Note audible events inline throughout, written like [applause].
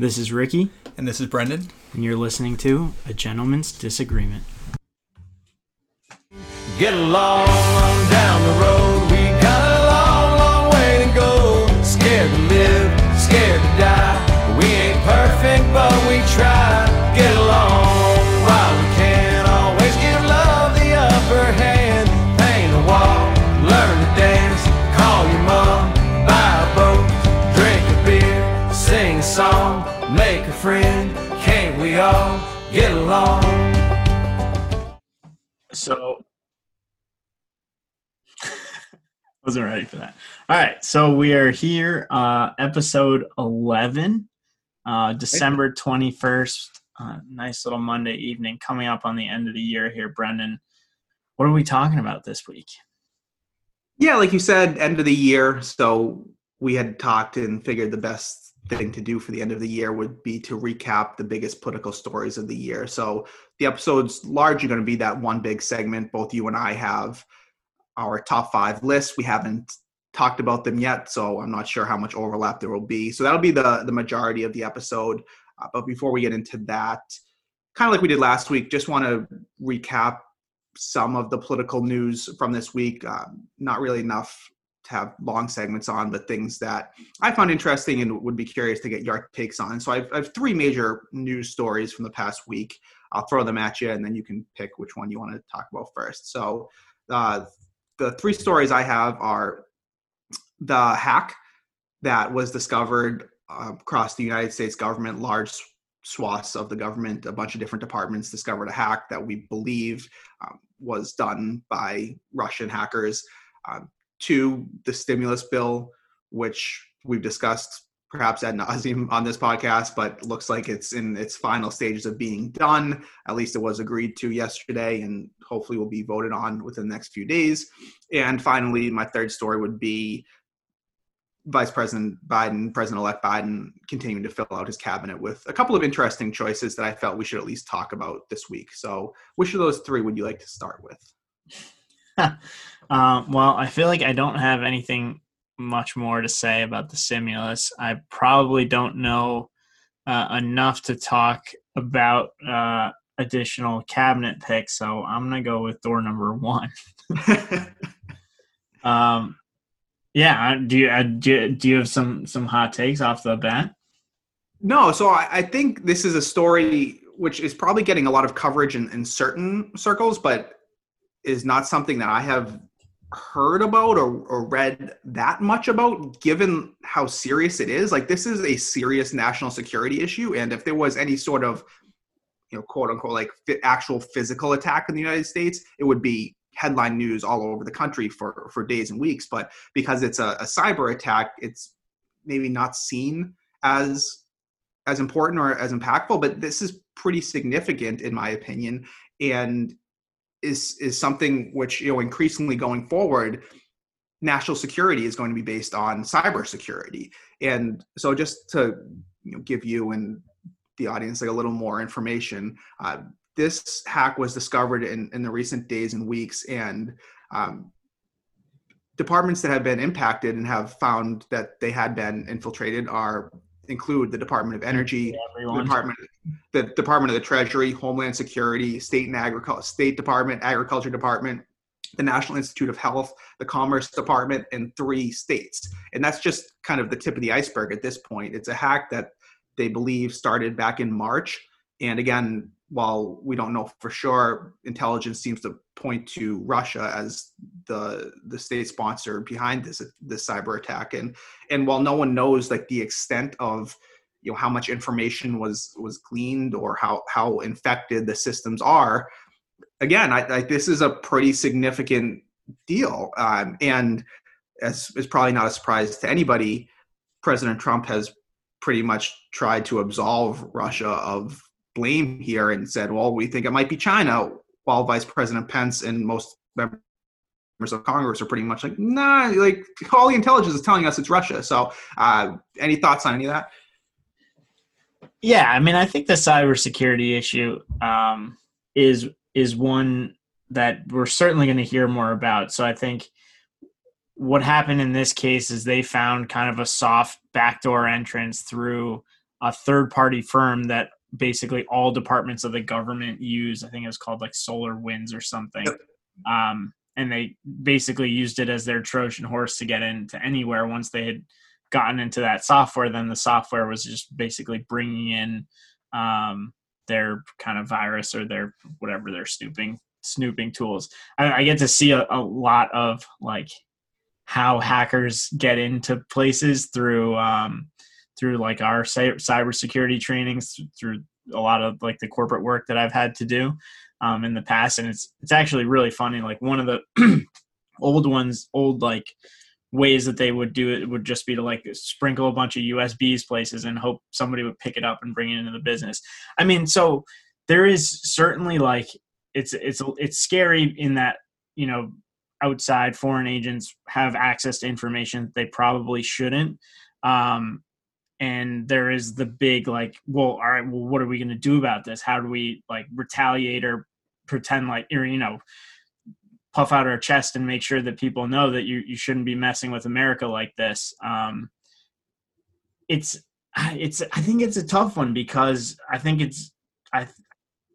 This is Ricky, And this is Brendan. and you're listening to A Gentleman's Disagreement. Get along wasn't ready for that. All right, so we are here, uh, episode 11, uh, December 21st. Uh, nice little Monday evening coming up on the end of the year here, Brendan. What are we talking about this week? Yeah, like you said, end of the year. So we had talked and figured the best thing to do for the end of the year would be to recap the biggest political stories of the year. So the episode's largely going to be that one big segment. Both you and I have our top five lists. We haven't talked about them yet, so I'm not sure how much overlap there will be. So that'll be the the majority of the episode. Uh, but before we get into that, kind of like we did last week, just want to recap some of the political news from this week. Um, not really enough to have long segments on, but things that I found interesting and would be curious to get your takes on. So I've, I have three major news stories from the past week. I'll throw them at you, and then you can pick which one you want to talk about first. So uh, the three stories I have are the hack that was discovered uh, across the United States government, large swaths of the government, a bunch of different departments discovered a hack that we believe um, was done by Russian hackers. Um, two, the stimulus bill, which we've discussed perhaps ad nauseum on this podcast, but looks like it's in its final stages of being done. At least it was agreed to yesterday, and hopefully will be voted on within the next few days. And finally, my third story would be Vice President Biden, President elect Biden, continuing to fill out his cabinet with a couple of interesting choices that I felt we should at least talk about this week. So, which of those three would you like to start with? Um, [laughs] well, I feel like I don't have anything much more to say about the stimulus. I probably don't know uh, enough to talk about uh, additional cabinet picks, so I'm gonna go with door number one. [laughs] um, yeah, do you, uh, do you do you have some some hot takes off the bat? No, so I, I think this is a story which is probably getting a lot of coverage in, in certain circles, but is not something that I have heard about or, or read that much about given how serious it is like this is a serious national security issue. And if there was any sort of you know quote unquote like actual physical attack in the united states it would be headline news all over the country for for days and weeks. But because it's a, a cyber attack it's maybe not seen as as important or as impactful. But this is pretty significant in my opinion. And is is something which you know increasingly going forward national security is going to be based on cybersecurity. And so just to you know, give you and the audience like a little more information uh, this hack was discovered in, in the recent days and weeks and um, departments that have been impacted and have found that they had been infiltrated are include the Department of Energy, the Department, the Department of the Treasury, Homeland Security, State and Agriculture, State Department, Agriculture Department, the National Institute of Health, the Commerce Department, and three states. And that's just kind of the tip of the iceberg at this point. It's a hack that they believe started back in March. And again, while we don't know for sure, intelligence seems to point to Russia as the the state sponsor behind this this cyber attack. And and while no one knows like the extent of you know how much information was was gleaned or how how infected the systems are, again, I, I this is a pretty significant deal. Um, and as is probably not a surprise to anybody, President Trump has pretty much tried to absolve Russia of blame here and said, well, we think it might be China, while Vice President Pence and most members of Congress are pretty much like, nah, like all the intelligence is telling us it's Russia. So, uh, any thoughts on any of that? Yeah, I mean, I think the cybersecurity issue um, is is one that we're certainly going to hear more about. So I think what happened in this case is they found kind of a soft backdoor entrance through a third party firm that basically all departments of the government use. I think it was called like Solar Winds or something. Yep. Um, and they basically used it as their Trojan horse to get into anywhere once they had gotten into that software. Then the software was just basically bringing in um, their kind of virus or their whatever their snooping snooping tools. I, I get to see a, a lot of like how hackers get into places through um, through like our cy- cybersecurity trainings through a lot of like the corporate work that I've had to do um, in the past, and it's it's actually really funny. Like one of the [clears throat] old ones, old like ways that they would do it would just be to like sprinkle a bunch of USBs places and hope somebody would pick it up and bring it into the business. I mean, so there is certainly like it's it's it's scary in that you know outside foreign agents have access to information they probably shouldn't um, and there is the big like well all right well what are we going to do about this how do we like retaliate or pretend like or you know puff out our chest and make sure that people know that you, you shouldn't be messing with america like this um, it's it's i think it's a tough one because i think it's i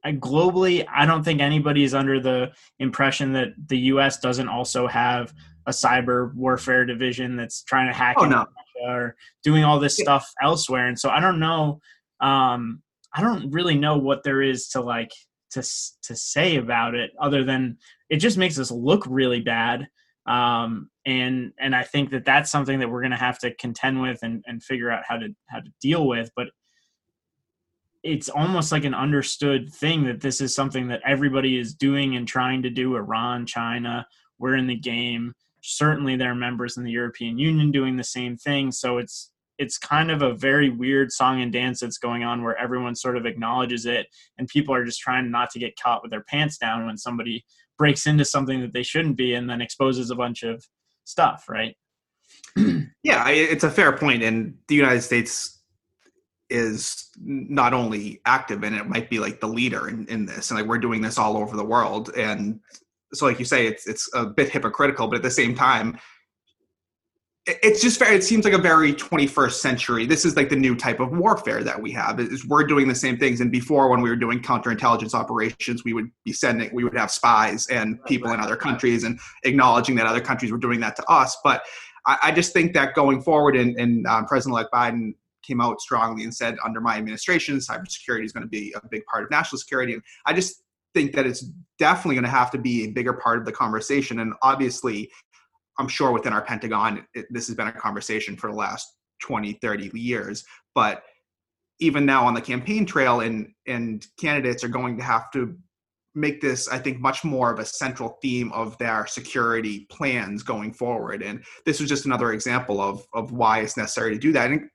I, globally, I don't think anybody is under the impression that the U.S. doesn't also have a cyber warfare division that's trying to hack Oh, no. Or doing all this stuff elsewhere. And so I don't know. Um, I don't really know what there is to like to to say about it other than it just makes us look really bad. Um, and and I think that that's something that we're going to have to contend with and, and figure out how to how to deal with. But it's almost like an understood thing that this is something that everybody is doing and trying to do. Iran, China, we're in the game. Certainly, there are members in the European Union doing the same thing. So it's it's kind of a very weird song and dance that's going on where everyone sort of acknowledges it and people are just trying not to get caught with their pants down when somebody breaks into something that they shouldn't be and then exposes a bunch of stuff, right? [clears throat] Yeah, it's a fair point, and the United States is not only active and it, might be like the leader in, in this, and like we're doing this all over the world. And so, like you say, it's it's a bit hypocritical, but at the same time, it's just very. It seems like a very 21st century. This is like the new type of warfare that we have. Is we're doing the same things, and before when we were doing counterintelligence operations, we would be sending, we would have spies and people in other countries, and acknowledging that other countries were doing that to us, but I, I just think that going forward, and, and um, President-elect Biden came out strongly and said, under my administration, cybersecurity is going to be a big part of national security. And I just think that it's definitely going to have to be a bigger part of the conversation. And obviously, I'm sure within our Pentagon, it, this has been a conversation for the last 20, 30 years. But even now on the campaign trail, and and candidates are going to have to make this, I think, much more of a central theme of their security plans going forward. And this was just another example of of why it's necessary to do that. And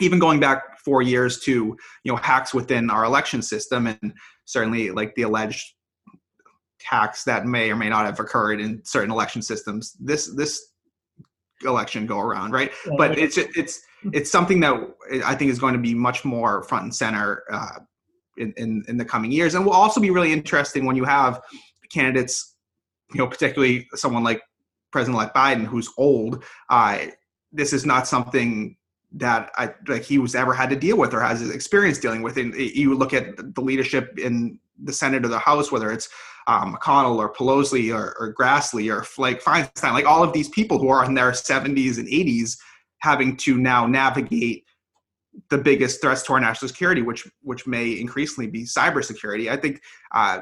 even going back four years to you know hacks within our election system, and certainly like the alleged hacks that may or may not have occurred in certain election systems. This this election go around, right? But it's it's it's something that I think is going to be much more front and center uh, in, in in the coming years, and will also be really interesting when you have candidates, you know, particularly someone like President-elect Biden, who's old. Uh, this is not something that I like he was ever had to deal with or has experience dealing with. And you look at the leadership in the Senate or the House, whether it's um, McConnell or Pelosi or, or Grassley or like Feinstein, like all of these people who are in their 70s and 80s, having to now navigate the biggest threats to our national security, which which may increasingly be cybersecurity. I think uh,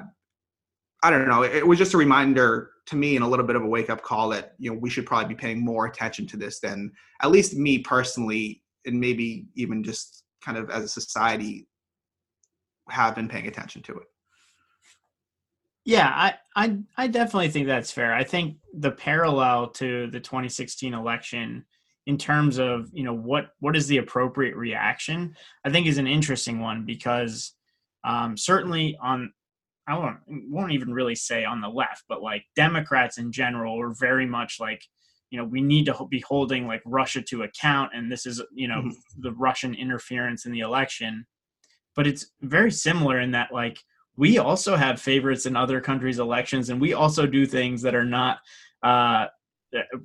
I don't know. It was just a reminder to me and a little bit of a wake up call that you know we should probably be paying more attention to this than at least me personally, and maybe even just kind of as a society have been paying attention to it. Yeah, I, I I definitely think that's fair. I think the parallel to the 2016 election in terms of, you know, what what is the appropriate reaction, I think is an interesting one because um, certainly on I won't won't even really say on the left, but like Democrats in general are very much like, you know, we need to be holding like Russia to account and this is, you know, Mhm. the Russian interference in the election. But it's very similar in that like we also have favorites in other countries' elections, and we also do things that are not uh,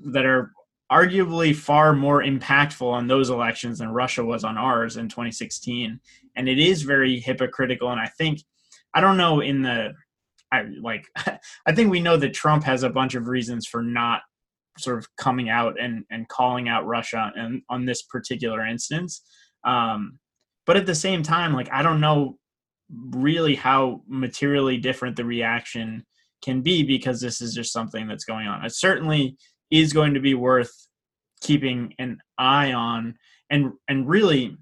that are arguably far more impactful on those elections than Russia was on ours in 2016. And it is very hypocritical. And I think, I don't know, in the, I like, [laughs] I think we know that Trump has a bunch of reasons for not sort of coming out and, and calling out Russia and on this particular instance. Um, but at the same time, like, I don't know really how materially different the reaction can be because this is just something that's going on. It certainly is going to be worth keeping an eye on and and really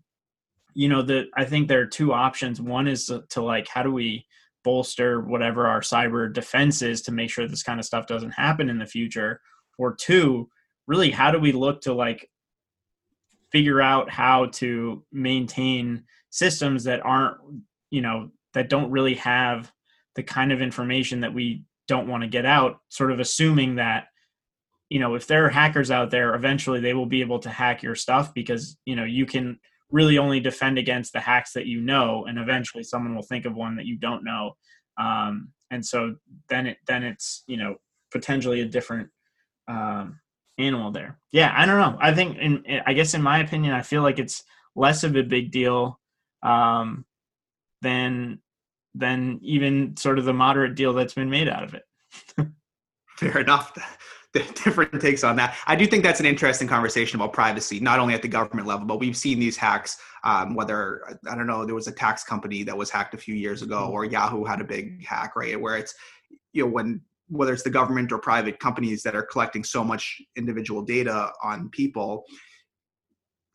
you know that i think there are two options. One is to, to, like how do we bolster whatever our cyber defense is to make sure this kind of stuff doesn't happen in the future? Or two really how do we look to like figure out how to maintain systems that aren't you know that don't really have the kind of information that we don't want to get out sort of assuming that you know if there are hackers out there eventually they will be able to hack your stuff because you know you can really only defend against the hacks that you know and eventually someone will think of one that you don't know. Um, and so then it then it's you know potentially a different um, animal there. Yeah i don't know. I think in i guess in my opinion i feel like it's less of a big deal um, than than even sort of the moderate deal that's been made out of it. [laughs] Fair enough [laughs] different takes on that. I do think that's an interesting conversation about privacy, not only at the government level, but we've seen these hacks. Um, whether I don't know, there was a tax company that was hacked a few years ago, or Yahoo had a big hack, right? Where it's you know when whether it's the government or private companies that are collecting so much individual data on people.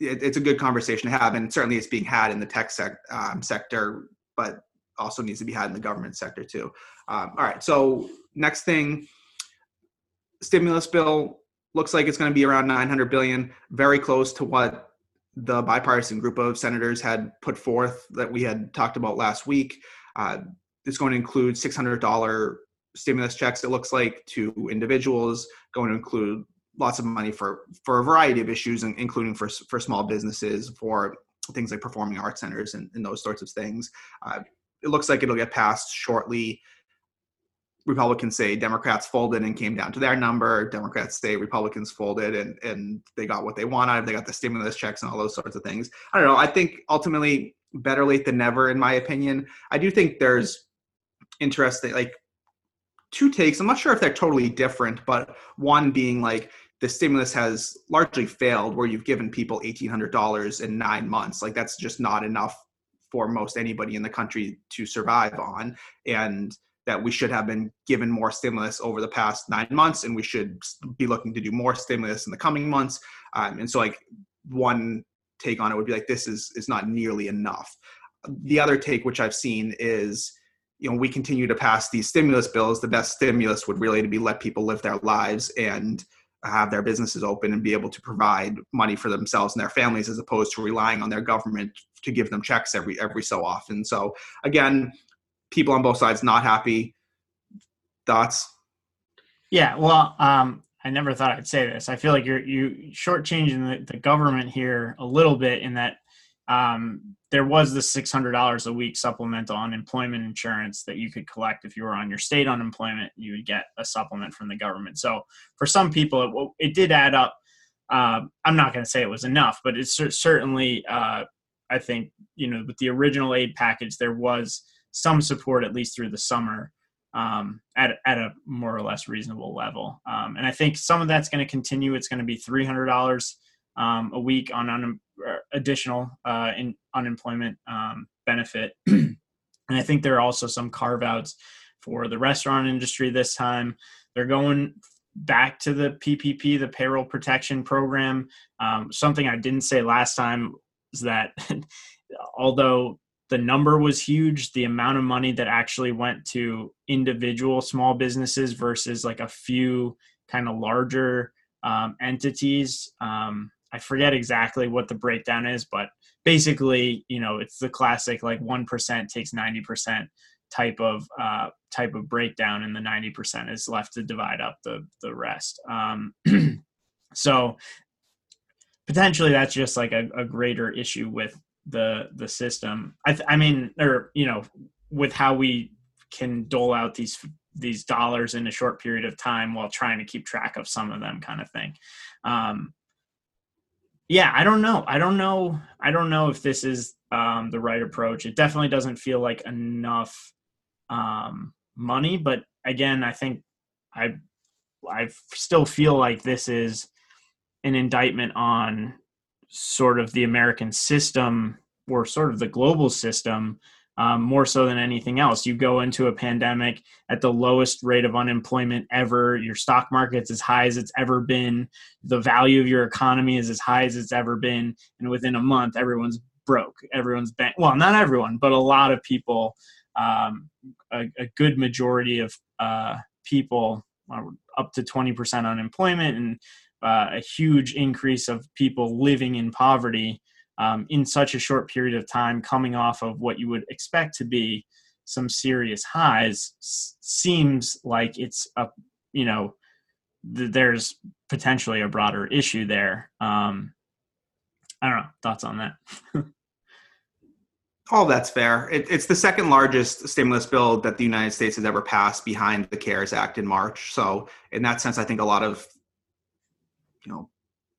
It, it's a good conversation to have, and certainly it's being had in the tech sec, um, sector, but also needs to be had in the government sector too. Um, all right, so next thing stimulus bill looks like it's going to be around 900 billion, very close to what the bipartisan group of senators had put forth that we had talked about last week. Uh, it's going to include $600 stimulus checks. It looks like to individuals, going to include lots of money for for a variety of issues, including for for small businesses, for things like performing arts centers and, and those sorts of things. Uh, it looks like it'll get passed shortly. Republicans say Democrats folded and came down to their number. Democrats say Republicans folded and and they got what they wanted. They got the stimulus checks and all those sorts of things. I don't know. I think ultimately better late than never, in my opinion. I do think there's interesting like two takes. I'm not sure if they're totally different, but one being like the stimulus has largely failed where you've given people $1800 in 9 months. Like that's just not enough for most anybody in the country to survive on and that we should have been given more stimulus over the past nine months and we should be looking to do more stimulus in the coming months. Um, and so like one take on it would be like this is is not nearly enough. The other take which i've seen is you know we continue to pass these stimulus bills. The best stimulus would really be let people live their lives and have their businesses open and be able to provide money for themselves and their families as opposed to relying on their government to give them checks every every so often. So again people on both sides not happy. Thoughts? Yeah, well, um, I never thought I'd say this. I feel like you're you shortchanging the, the government here a little bit in that um, there was the six hundred dollars a week supplemental unemployment insurance that you could collect if you were on your state unemployment. You would get a supplement from the government. So for some people, it, it did add up. Uh, I'm not going to say it was enough, but it's certainly. Uh, I think you know with the original aid package, there was some support at least through the summer um, at at a more or less reasonable level. Um, and I think some of that's going to continue. It's going to be three hundred dollars um, a week on un- uh, additional uh, in unemployment um, benefit. [clears throat] and I think there are also some carve outs for the restaurant industry this time. They're going back to the PPP, the payroll protection program. Um, something I didn't say last time is that [laughs] although the number was huge the amount of money that actually went to individual small businesses versus like a few kind of larger um, entities. Um, i forget exactly what the breakdown is but basically you know it's the classic like 1% takes 90% type of uh, type of breakdown and the 90% is left to divide up the the rest. Um, [clears throat] so potentially that's just like a, a greater issue with the the system. I th- I mean, or you know, with how we can dole out these these dollars in a short period of time while trying to keep track of some of them kind of thing. Um, yeah i don't know. I don't know i don't know if this is um, the right approach. It definitely doesn't feel like enough um, money but again i think i i still feel like this is an indictment on sort of the american system or sort of the global system um, more so than anything else. You go into a pandemic at the lowest rate of unemployment ever. Your stock market's as high as it's ever been. The value of your economy is as high as it's ever been. And within a month, everyone's broke. Everyone's bank. Well, not everyone, but a lot of people. Um, a, a, good majority of uh, people, up to twenty percent unemployment, and uh, a huge increase of people living in poverty um, in such a short period of time, coming off of what you would expect to be some serious highs, s- seems like it's a you know th- there's potentially a broader issue there. Um, I don't know thoughts on that. All [laughs] that's fair. It, it's the second largest stimulus bill that the United States has ever passed behind the CARES Act in March. So, in that sense, I think a lot of you know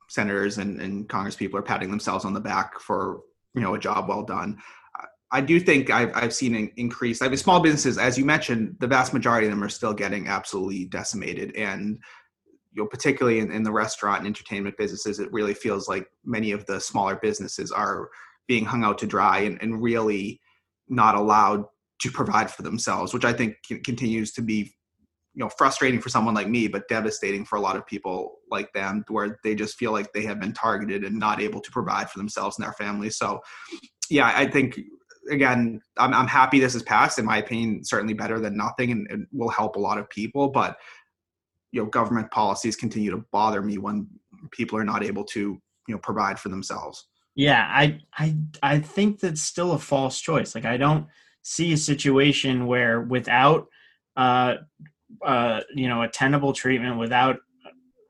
senators and, and Congress people are patting themselves on the back for you know a job well done. I do think I've, I've seen an increase. I mean, small businesses, as you mentioned, the vast majority of them are still getting absolutely decimated. And, you know, particularly in, in the restaurant and entertainment businesses, it really feels like many of the smaller businesses are being hung out to dry and, and really not allowed to provide for themselves, which I think continues to be you know frustrating for someone like me but devastating for a lot of people like them where they just feel like they have been targeted and not able to provide for themselves and their families so yeah i think again i'm, I'm happy this has passed. In my opinion certainly better than nothing and, it will help a lot of people but you know government policies continue to bother me when people are not able to you know provide for themselves. Yeah i i i think that's still a false choice. Like i don't see a situation where without uh, uh, you know, a tenable treatment without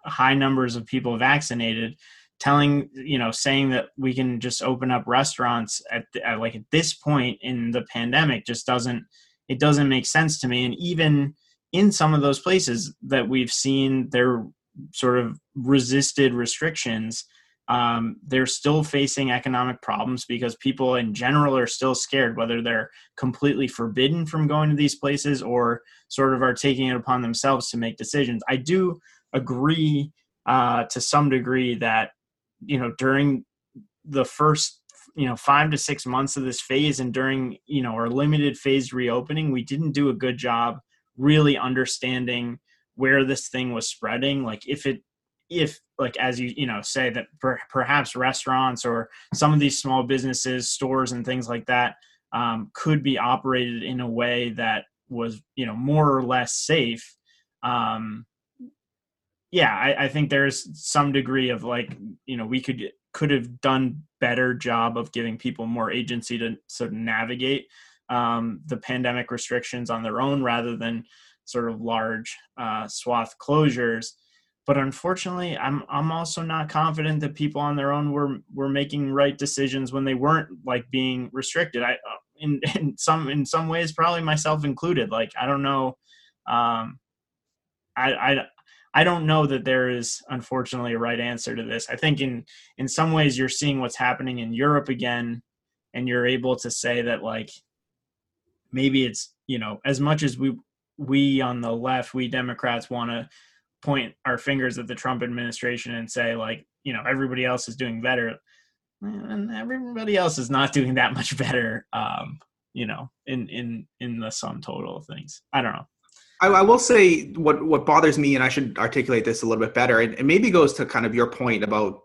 high numbers of people vaccinated, telling, you know, saying that we can just open up restaurants at, at like at this point in the pandemic just doesn't it doesn't make sense to me. And even in some of those places that we've seen their sort of resisted restrictions, um, they're still facing economic problems because people in general are still scared, whether they're completely forbidden from going to these places or sort of are taking it upon themselves to make decisions. I do agree uh, to some degree that, you know, during the first you know five to six months of this phase and during you know our limited phased reopening we didn't do a good job really understanding where this thing was spreading like if it if like as you you know say that per, perhaps restaurants or some of these small businesses stores and things like that um, could be operated in a way that was you know more or less safe um, yeah I, I think there's some degree of like you know we could could have done better job of giving people more agency to sort of navigate um, the pandemic restrictions on their own rather than sort of large uh, swath closures but unfortunately i'm i'm also not confident that people on their own were were making right decisions when they weren't like being restricted i uh, in, [laughs] in some in some ways probably myself included like i don't know um i i I don't know that there is unfortunately a right answer to this. I think in in some ways you're seeing what's happening in Europe again and you're able to say that like maybe it's, you know, as much as we we on the left, we Democrats want to point our fingers at the Trump administration and say like, you know, everybody else is doing better, and everybody else is not [laughs] doing that much better. Um, you know, in in in the sum total of things. I don't know. I, I, will say what what bothers me, and I should articulate this a little bit better. and, it maybe goes to kind of your point about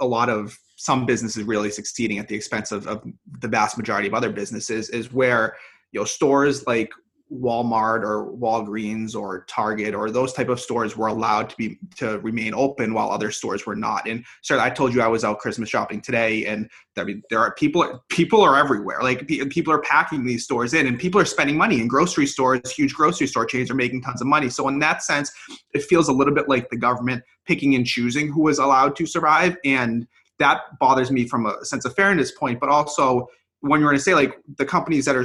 a lot of some businesses really succeeding at the expense of, of the vast majority of other businesses. Is where you know stores like Walmart or Walgreens or Target or those type of stores were allowed to be to remain open while other stores were not. And sir, I told you I was out Christmas shopping today, and I mean there are people people are everywhere. Like people are packing these stores in, and people are spending money in grocery stores. Huge grocery store chains are making tons of money. So in that sense, it feels a little bit like the government picking and choosing who is allowed to survive, and that bothers me from a sense of fairness point. But also when you're going to say like the companies that are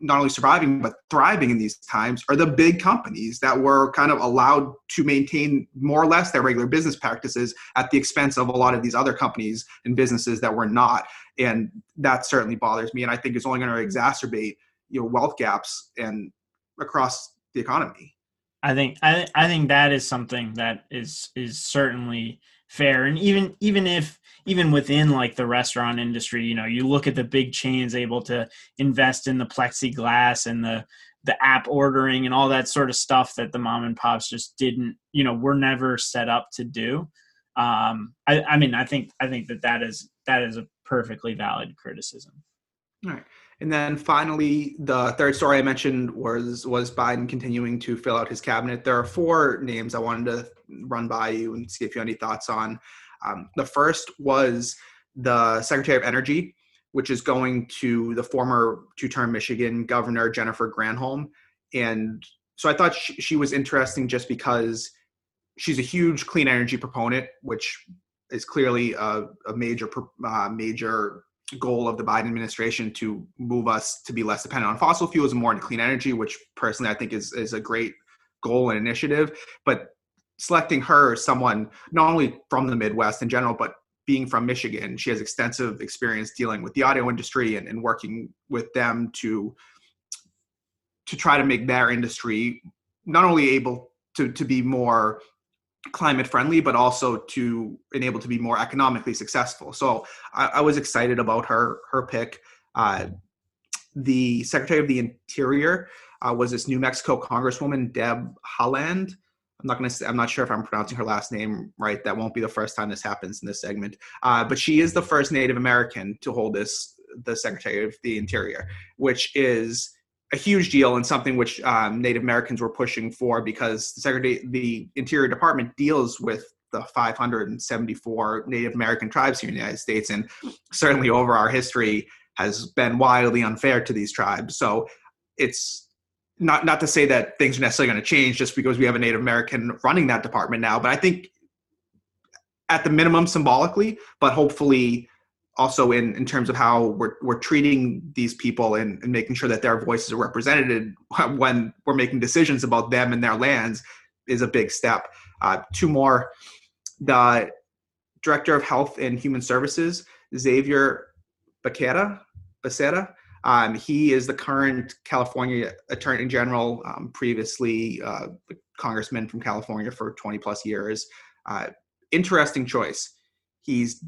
not only surviving but thriving in these times are the big companies that were kind of allowed to maintain more or less their regular business practices at the expense of a lot of these other companies and businesses that were not. And that certainly bothers me and i think it's only going to mm-hmm. exacerbate you know wealth gaps and across the economy. I think I I think that is something that is is certainly fair. And even even if even within like the restaurant industry you know you look at the big chains able to invest in the plexiglass and the the app ordering and all that sort of stuff that the mom and pops just didn't you know were never set up to do um i i mean i think i think that that is that is a perfectly valid criticism all right and then finally, the third story I mentioned was was Biden continuing to fill out his cabinet. There are four names I wanted to run by you and see if you have any thoughts on. Um, the first was the Secretary of Energy, which is going to the former two-term Michigan Governor Jennifer Granholm, and so I thought she, she was interesting just because she's a huge clean energy proponent, which is clearly a, a major uh, major goal of the Biden administration to move us to be less dependent on fossil fuels and more into clean energy, which personally I think is is a great goal and initiative. But selecting her, someone not only from the Midwest in general, but being from Michigan, she has extensive experience dealing with the audio industry and, and working with them to to try to make their industry not only able to, to be more climate friendly, but also to enable to be more economically successful. So I, I was excited about her her pick. Uh, the Secretary of the Interior uh, was this New Mexico Congresswoman Deb Haaland. I'm not going to. I'm not sure if I'm pronouncing her last name right. That won't be the first time this happens in this segment. Uh, but she is the first Native American to hold this, the Secretary of the Interior, which is a huge deal and something which um, Native Americans were pushing for because the Secretary, the Interior Department deals with the 574 Native American tribes here in the United States, and certainly over our history has been wildly unfair to these tribes. So it's not not to say that things are necessarily going to change just because we have a Native American running that department now, but I think at the minimum symbolically, but hopefully also in, in terms of how we're, we're treating these people and, and making sure that their voices are represented [laughs] when we're making decisions about them and their lands is a big step. Uh, two more. The Director of Health and Human Services, Xavier Becerra, Becerra um, he is the current California Attorney General, um, previously uh, congressman from California for 20 plus years. Uh, interesting choice. He's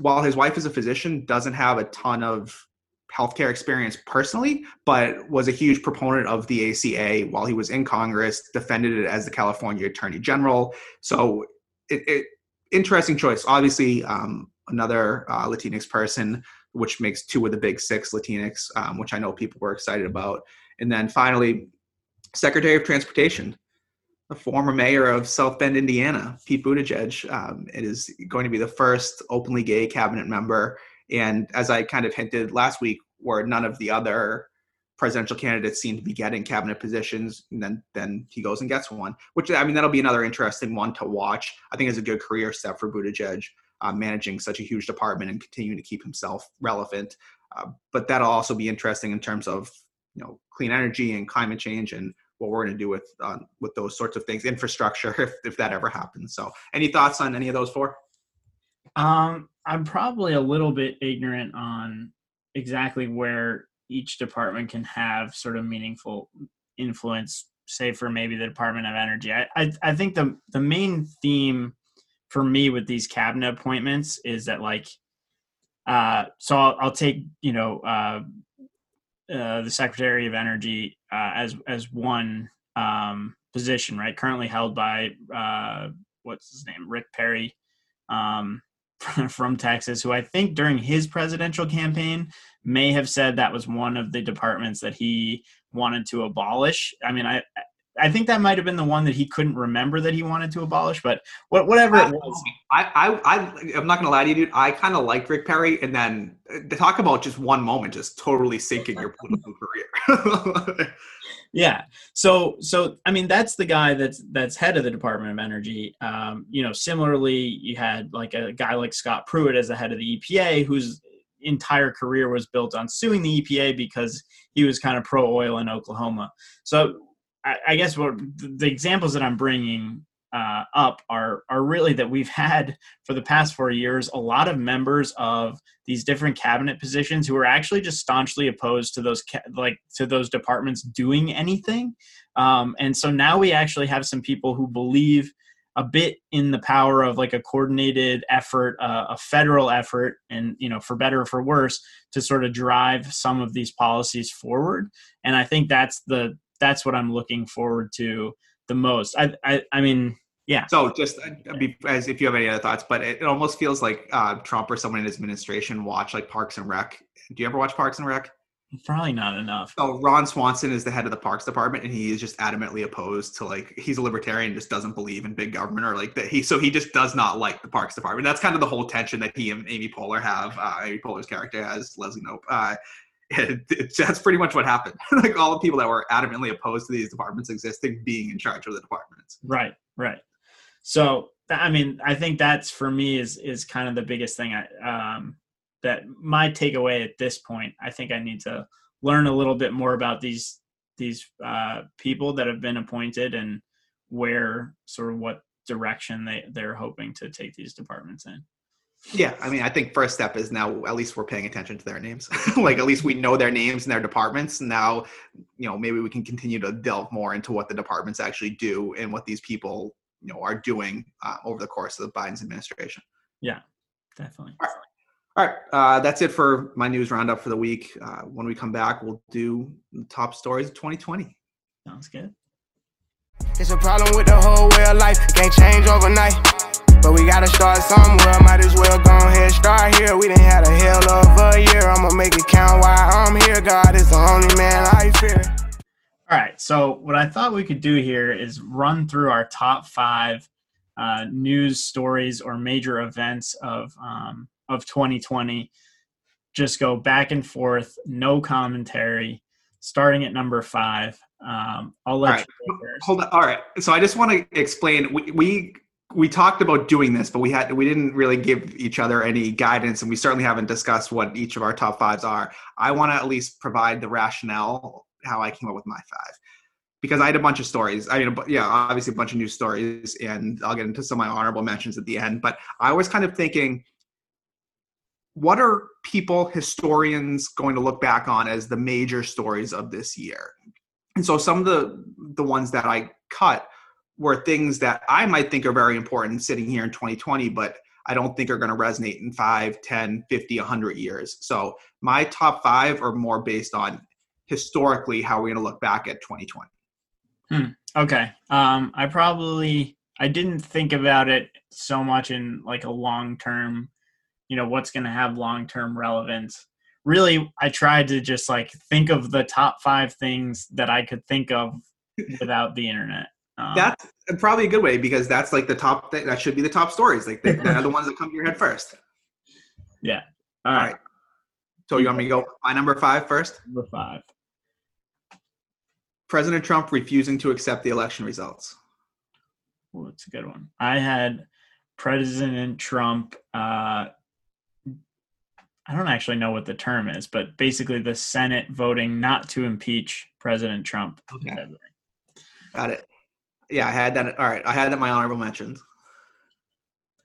while his wife is a physician, doesn't have a ton of healthcare experience personally, but was a huge proponent of the ACA while he was in Congress, defended it as the California Attorney General. So, it, it interesting choice. Obviously, um, another uh, Latinx person, which makes two of the big six Latinx, um, which I know people were excited about. And then finally, Secretary of Transportation the former mayor of South Bend, Indiana, Pete Buttigieg, um, is going to be the first openly gay cabinet member. And as I kind of hinted last week, where none of the other presidential candidates seem to be getting cabinet positions, and then then he goes and gets one. Which I mean, that'll be another interesting one to watch. I think is a good career step for Buttigieg, uh, managing such a huge department and continuing to keep himself relevant. Uh, but that'll also be interesting in terms of you know clean energy and climate change and what we're going to do with uh, with those sorts of things, infrastructure, [laughs] if if that ever happens. So, any thoughts on any of those four? Um, I'm probably a little bit ignorant on exactly where each department can have sort of meaningful influence. Say for maybe the Department of Energy. I I, I think the the main theme for me with these cabinet appointments is that like uh, so I'll, I'll, take you know uh, uh, the Secretary of Energy uh, as as one um, position, right? Currently held by uh, what's his name, Rick Perry um, [laughs] from Texas, who I think during his presidential campaign may have said that was one of the departments that he wanted to abolish. I mean, I I think that might have been the one that he couldn't remember that he wanted to abolish, but whatever it was. I, I, I, am not going to lie to you, dude. I kind of liked Rick Perry, and then uh, to talk about just one moment, just totally sinking your political [laughs] career. [laughs] yeah. So, so I mean, that's the guy that's that's head of the Department of Energy. Um, you know, similarly, you had like a guy like Scott Pruitt as the head of the EPA, who's entire career was built on suing the EPA because he was kind of pro oil in Oklahoma. So I, I guess what the examples that I'm bringing uh, up are are really that we've had for the past four years a lot of members of these different cabinet positions who are actually just staunchly opposed to those ca- like to those departments doing anything, um, and so now we actually have some people who believe a bit in the power of like a coordinated effort, uh, a federal effort, and you know for better or for worse to sort of drive some of these policies forward. And I think that's the that's what I'm looking forward to the most. I I, I mean yeah. So just uh, as if you have any other thoughts, but it, it almost feels like uh, Trump or someone in his administration watch like Parks and Rec. Do you ever watch Parks and Rec? Probably not enough. So Ron Swanson is the head of the Parks Department, and he is just adamantly opposed to like he's a libertarian, just doesn't believe in big government or like that. He so he just does not like the Parks Department. That's kind of the whole tension that he and Amy Poehler have. Uh, Amy Poehler's character has Leslie Knope. Uh, [laughs] that's pretty much what happened. [laughs] like all the people that were adamantly opposed to these departments existing being in charge of the departments. Right. Right. So I mean, I think that's for me is is kind of the biggest thing. I um, that my takeaway at this point. I think I need to learn a little bit more about these these uh, people that have been appointed and where sort of what direction they they're hoping to take these departments in. Yeah, I mean, I think first step is now at least we're paying attention to their names. [laughs] like at least we know their names and their departments. Now, you know, maybe we can continue to delve more into what the departments actually do and what these people you know are doing uh, over the course of the Biden's administration. Yeah, definitely. All right, All right. Uh, that's it for my news roundup for the week. Uh, when we come back, we'll do the top stories of 2020. Sounds good. It's a problem with the whole way of life. It can't change overnight. But we gotta start somewhere. Might as well go ahead and start here. We didn't have a hell of a year. I'ma make it count while I'm here. God is the only man I fear. All right. So what I thought we could do here is run through our top five uh, news stories or major events of um, of 2020. Just go back and forth, no commentary. Starting at number five. Um, I'll let All right. you go. Hold on. All right. So I just want to explain. We, we we talked about doing this, but we had we didn't really give each other any guidance, and we certainly haven't discussed what each of our top fives are. I want to at least provide the rationale how I came up with my five because I had a bunch of stories. I mean, yeah, obviously a bunch of new stories, and I'll get into some of my honorable mentions at the end. But I was kind of thinking, what are people, historians, going to look back on as the major stories of this year? And so some of the the ones that I cut were things that I might think are very important sitting here in 2020, but I don't think are going to resonate in 5, 10, 50, 100 years. So my top five are more based on historically how we're going to look back at 2020. Okay. Um, I probably I didn't think about it so much in like a long term, you know, what's going to have long term relevance. Really, I tried to just like think of the top five things that I could think of [laughs] without the internet. Um, That's probably a good way because that's like the top, thing. that should be the top stories. Like they- they're the ones that come to your head first. yeah. All right. right. So you want me to go my number five first? Number five. President Trump refusing to accept the election results. Well, that's a good one. I had President Trump. Uh, I don't actually know what the term is, but basically the Senate voting not to impeach President Trump. Okay. Got it. Yeah, I had that. All right, I had that in my honorable mentions.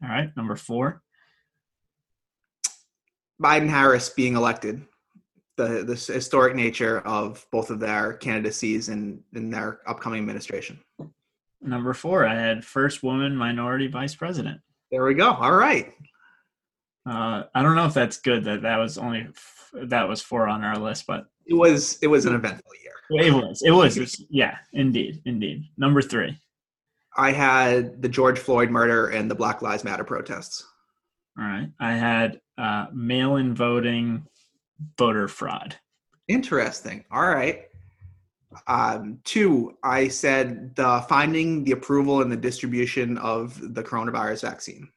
All right. Number four. Biden Harris being elected. The the historic nature of both of their candidacies in in their upcoming administration. Number four. I had first woman minority vice president. There we go. All right. Uh, I don't know if that's good that that was only f- that was four on our list, but It was it was an eventful year. it was. It was. Yeah. Indeed. Indeed. Number three. I had the George Floyd murder and the Black Lives Matter protests. All right. I had uh, mail-in voting, voter fraud. Interesting. All right. Um, two, I said the finding, the approval, and the distribution of the coronavirus vaccine.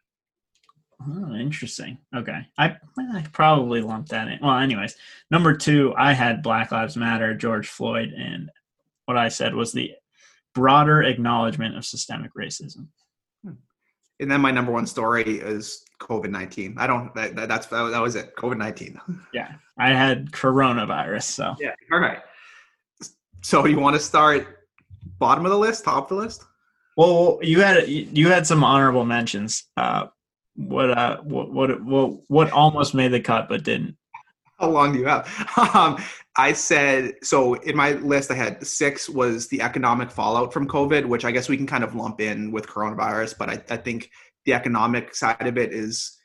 Oh, interesting. Okay. I, I probably lumped that in. Well, anyways, number two, I had Black Lives Matter, George Floyd, and what I said was the broader acknowledgement of systemic racism. and then my number one story is COVID nineteen. I don't. That, that, that's that was it. COVID nineteen. [laughs] Yeah, I had coronavirus. So Yeah. All right. So you want to start bottom of the list, top of the list? well, you had you had some honorable mentions. Uh, what uh, what what what, almost made the cut but didn't. How long do you have? [laughs] Um, I said so in my list. I had six was the economic fallout from COVID, which I guess we can kind of lump in with coronavirus. But I, I think the economic side of it is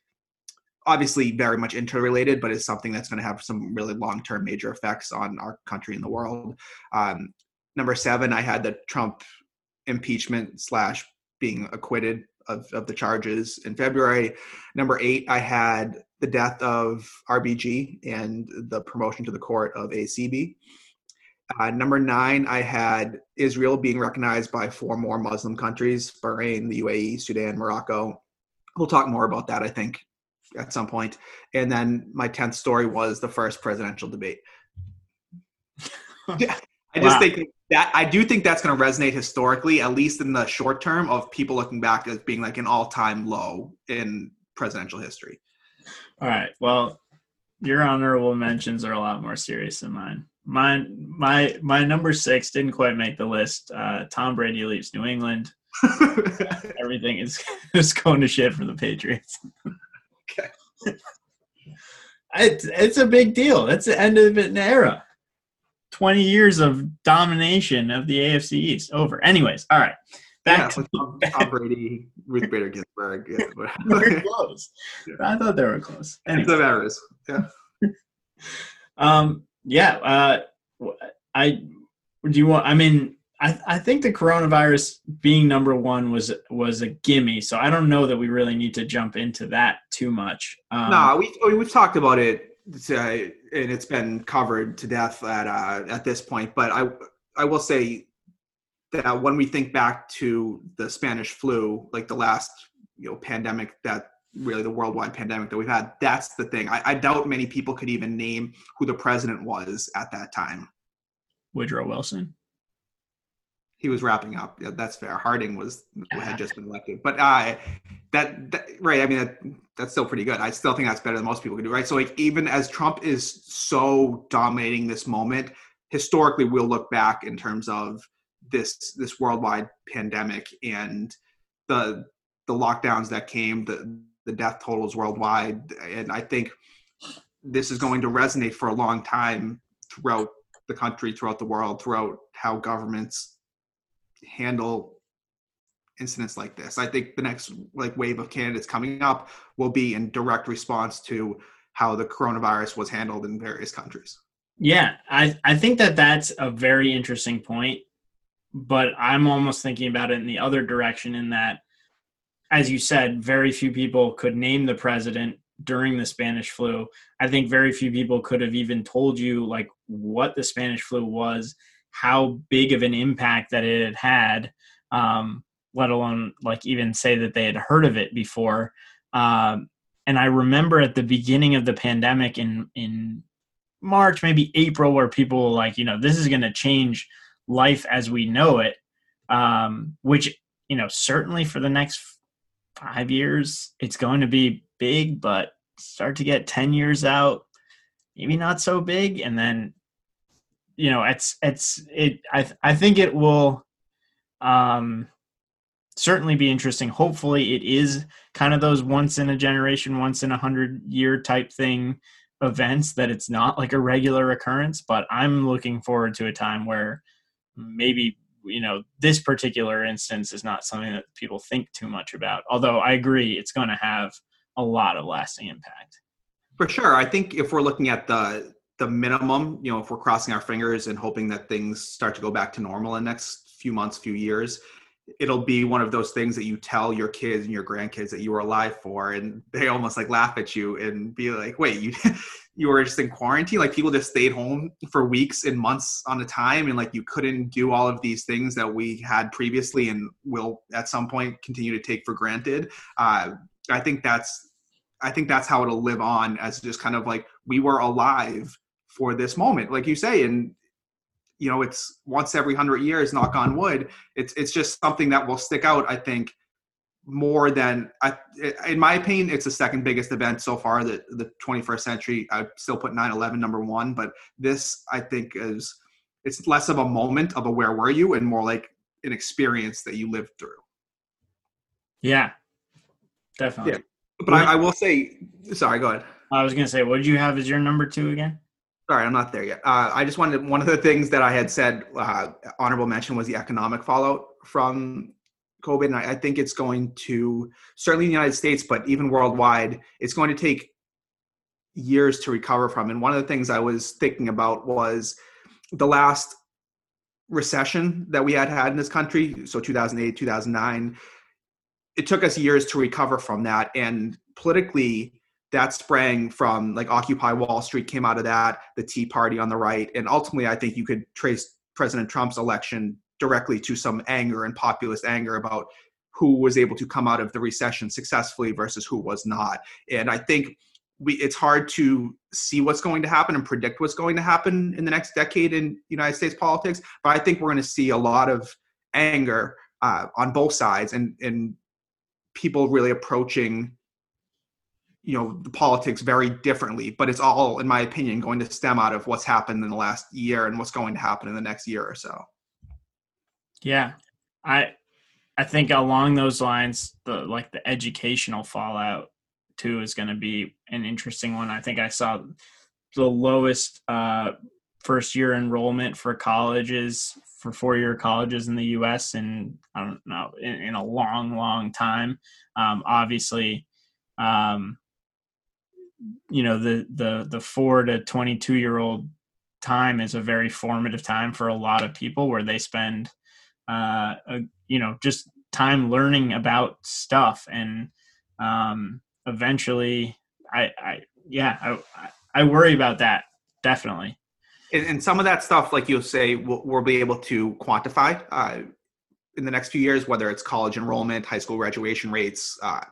obviously very much interrelated, but is something that's going to have some really long term major effects on our country and the world. Um, number seven, I had the Trump impeachment slash being acquitted of, of the charges in February. Number eight, I had the death of RBG and the promotion to the court of ACB. Uh, number nine, I had Israel being recognized by four more Muslim countries Bahrain, the UAE, Sudan, Morocco. We'll talk more about that, I think, at some point. And then my 10th story was the first presidential debate. [laughs] Yeah, I just Wow. think that I do think that's going to resonate historically, at least in the short term, of people looking back as being like an all time low in presidential history. All right. Well, your honorable mentions are a lot more serious than mine. Mine, my my number six didn't quite make the list. Uh, Tom Brady leaves New England. [laughs] Everything is [laughs] is going to shit for the Patriots. Okay. [laughs] it's it's a big deal. That's the end of an era. Twenty years of domination of the AFC East over. Anyways, all right. Back yeah, to with Tom, Tom Brady, Ruth Bader Ginsburg. Yeah, [laughs] close. I thought they were close. Ends Anyway. of eras. Yeah. [laughs] Um, yeah, uh, I do you want? I mean, I I think the coronavirus being number one was was a gimme. So I don't know that we really need to jump into that too much. Um, no, we I mean, we've talked about it, uh, and it's been covered to death at uh, at this point. But I I will say that when we think back to the Spanish flu, like the last you know pandemic that really the worldwide pandemic that we've had, that's the thing. I, I doubt many people could even name who the president was at that time. Woodrow Wilson. He was wrapping up. Yeah, that's fair. Harding was had just been elected, but uh, that, that right. I mean, that, that's still pretty good. I still think that's better than most people can do. Right. So like, even as Trump is so dominating this moment, historically, we'll look back in terms of this this worldwide pandemic and the the lockdowns that came, the the death totals worldwide, and I think this is going to resonate for a long time throughout the country, throughout the world, throughout how governments handle incidents like this. I think the next like wave of candidates coming up will be in direct response to how the coronavirus was handled in various countries. Yeah, I I think that that's a very interesting point, but I'm almost thinking about it in the other direction in that, as you said, very few people could name the president during the Spanish flu. I think very few people could have even told you like what the Spanish flu was, how big of an impact that it had had, um, let alone like even say that they had heard of it before. Um, and I remember at the beginning of the pandemic in in March, maybe April, where people were like, you know, this is going to change life as we know it, um, which, you know, certainly for the next five years, it's going to be big, but start to get 10 years out, maybe not so big. And then, you know, it's, it's, it, I, I think it will, um, certainly be interesting. Hopefully it is kind of those once in a generation, once in a hundred year type thing events that it's not like a regular occurrence but i'm looking forward to a time where maybe you know this particular instance is not something that people think too much about although i agree it's going to have a lot of lasting impact For sure. I think if we're looking at the the minimum, you know, if we're crossing our fingers and hoping that things start to go back to normal in the next few months, few years, it'll be one of those things that you tell your kids and your grandkids that you were alive for and they almost like laugh at you and be like wait you [laughs] you were just in quarantine? Like people just stayed home for weeks and months on a time and like you couldn't do all of these things that we had previously and will at some point continue to take for granted. Uh, i think that's i think that's how it'll live on as just kind of like we were alive for this moment like you say and you know it's once every hundred years knock on wood it's it's just something that will stick out i think more than I, in my opinion, it's the second biggest event so far. that the 21st century. I still put 9/11 number one, but this I think is it's less of a moment of a where were you and more like an experience that you lived through. Yeah, definitely. Yeah. But I, I will say, sorry, go ahead. I was gonna say, what did you have as your number two again? Sorry, I'm not there yet. Uh, I just wanted one of the things that I had said, uh, honorable mention was the economic fallout from COVID. And I, I think it's going to, certainly in the United States, but even worldwide, it's going to take years to recover from. And one of the things I was thinking about was the last recession that we had had in this country. So 2008, 2009, it took us years to recover from that. And politically, that sprang from like Occupy Wall Street came out of that, the Tea Party on the right. And ultimately, I think you could trace President Trump's election directly to some anger and populist anger about who was able to come out of the recession successfully versus who was not. And I think we it's hard to see what's going to happen and predict what's going to happen in the next decade in United States politics. But I think we're going to see a lot of anger uh, on both sides and and people really approaching you know the politics very differently but it's all in my opinion going to stem out of what's happened in the last year and what's going to happen in the next year or so. Yeah. I i think along those lines the like the educational fallout too is going to be an interesting one. I think i saw the lowest uh first year enrollment for colleges for four year colleges in the us and i don't know in, in a long long time. Um obviously um you know the the the four to 22 year old time is a very formative time for a lot of people where they spend uh a, you know just time learning about stuff. And um eventually i i yeah i i worry about that definitely. And, and some of that stuff like you'll say we'll, we'll be able to quantify uh in the next few years whether it's college enrollment high school graduation rates uh,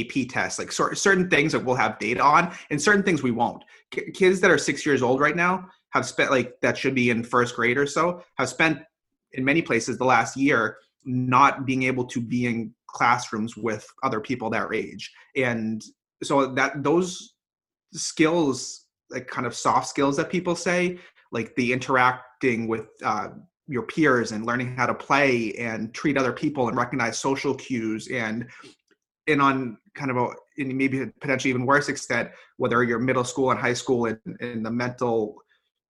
AP tests, like certain things that we'll have data on, and certain things we won't. kids that are six years old right now have spent like that should be in first grade or so have spent in many places the last year not being able to be in classrooms with other people their age, and so that those skills, like kind of soft skills that people say, like the interacting with. Uh, your peers and learning how to play and treat other people and recognize social cues and and on kind of a in maybe potentially even worse extent, whether you're middle school and high school and, and the mental